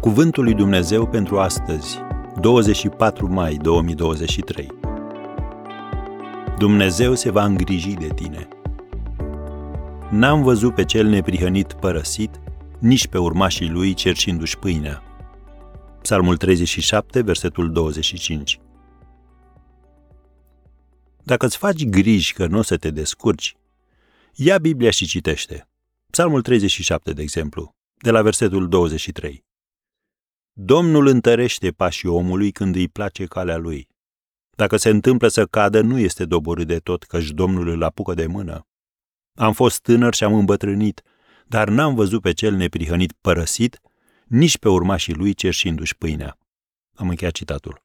Cuvântul lui Dumnezeu pentru astăzi, 24 mai 2023. Dumnezeu se va îngriji de tine. N-am văzut pe cel neprihănit părăsit, nici pe urmașii lui cerșindu-și pâinea. Psalmul 37, versetul 25. Dacă îți faci griji că nu o să te descurci, ia Biblia și citește. Psalmul 37, de exemplu, de la versetul 23. Domnul întărește pașii omului când îi place calea lui. Dacă se întâmplă să cadă, nu este doborât de tot, căci Domnul îl apucă de mână. Am fost tânăr și am îmbătrânit, dar n-am văzut pe cel neprihănit părăsit, nici pe urmașii lui cerșindu-și pâinea. Am încheiat citatul.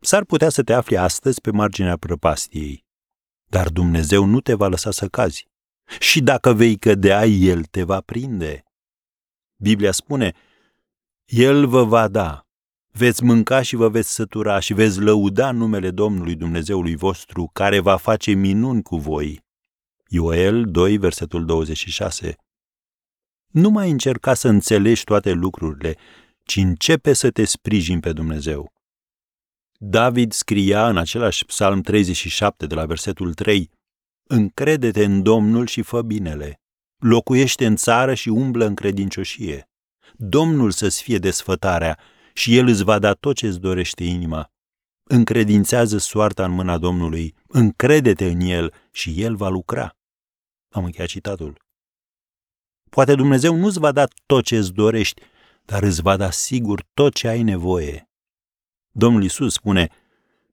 S-ar putea să te afli astăzi pe marginea prăpastiei, dar Dumnezeu nu te va lăsa să cazi. Și dacă vei cădea, El te va prinde. Biblia spune, El vă va da, veți mânca și vă veți sătura și veți lăuda numele Domnului Dumnezeului vostru, care va face minuni cu voi. Ioel 2, versetul 26. Nu mai încerca să înțelegi toate lucrurile, ci începe să te sprijini pe Dumnezeu. David scria în același psalm 37 de la versetul 3, Încrede-te în Domnul și fă binele. Locuiește în țară și umblă în credincioșie. Domnul să-ți fie desfătarea și El îți va da tot ce îți dorește inima. Încredințează soarta în mâna Domnului, încrede-te în El și El va lucra. Am încheiat citatul. Poate Dumnezeu nu-ți va da tot ce îți dorești, dar îți va da sigur tot ce ai nevoie. Domnul Isus spune,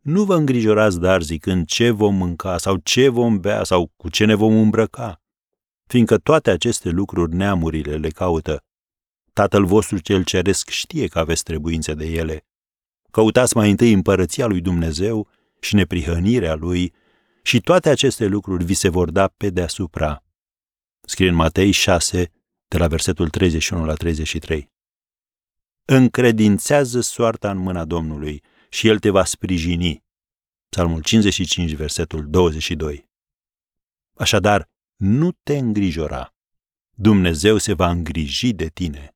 nu vă îngrijorați, dar zicând ce vom mânca sau ce vom bea sau cu ce ne vom îmbrăca, fiindcă toate aceste lucruri neamurile le caută. Tatăl vostru cel ceresc știe că aveți trebuințe de ele. Căutați mai întâi împărăția lui Dumnezeu și neprihănirea lui și toate aceste lucruri vi se vor da pe deasupra. Scrie în Matei 6, de la versetul 31 la 33. Încredințează soarta în mâna Domnului și El te va sprijini. Psalmul 55, versetul 22. Așadar, nu te îngrijora. Dumnezeu se va îngriji de tine.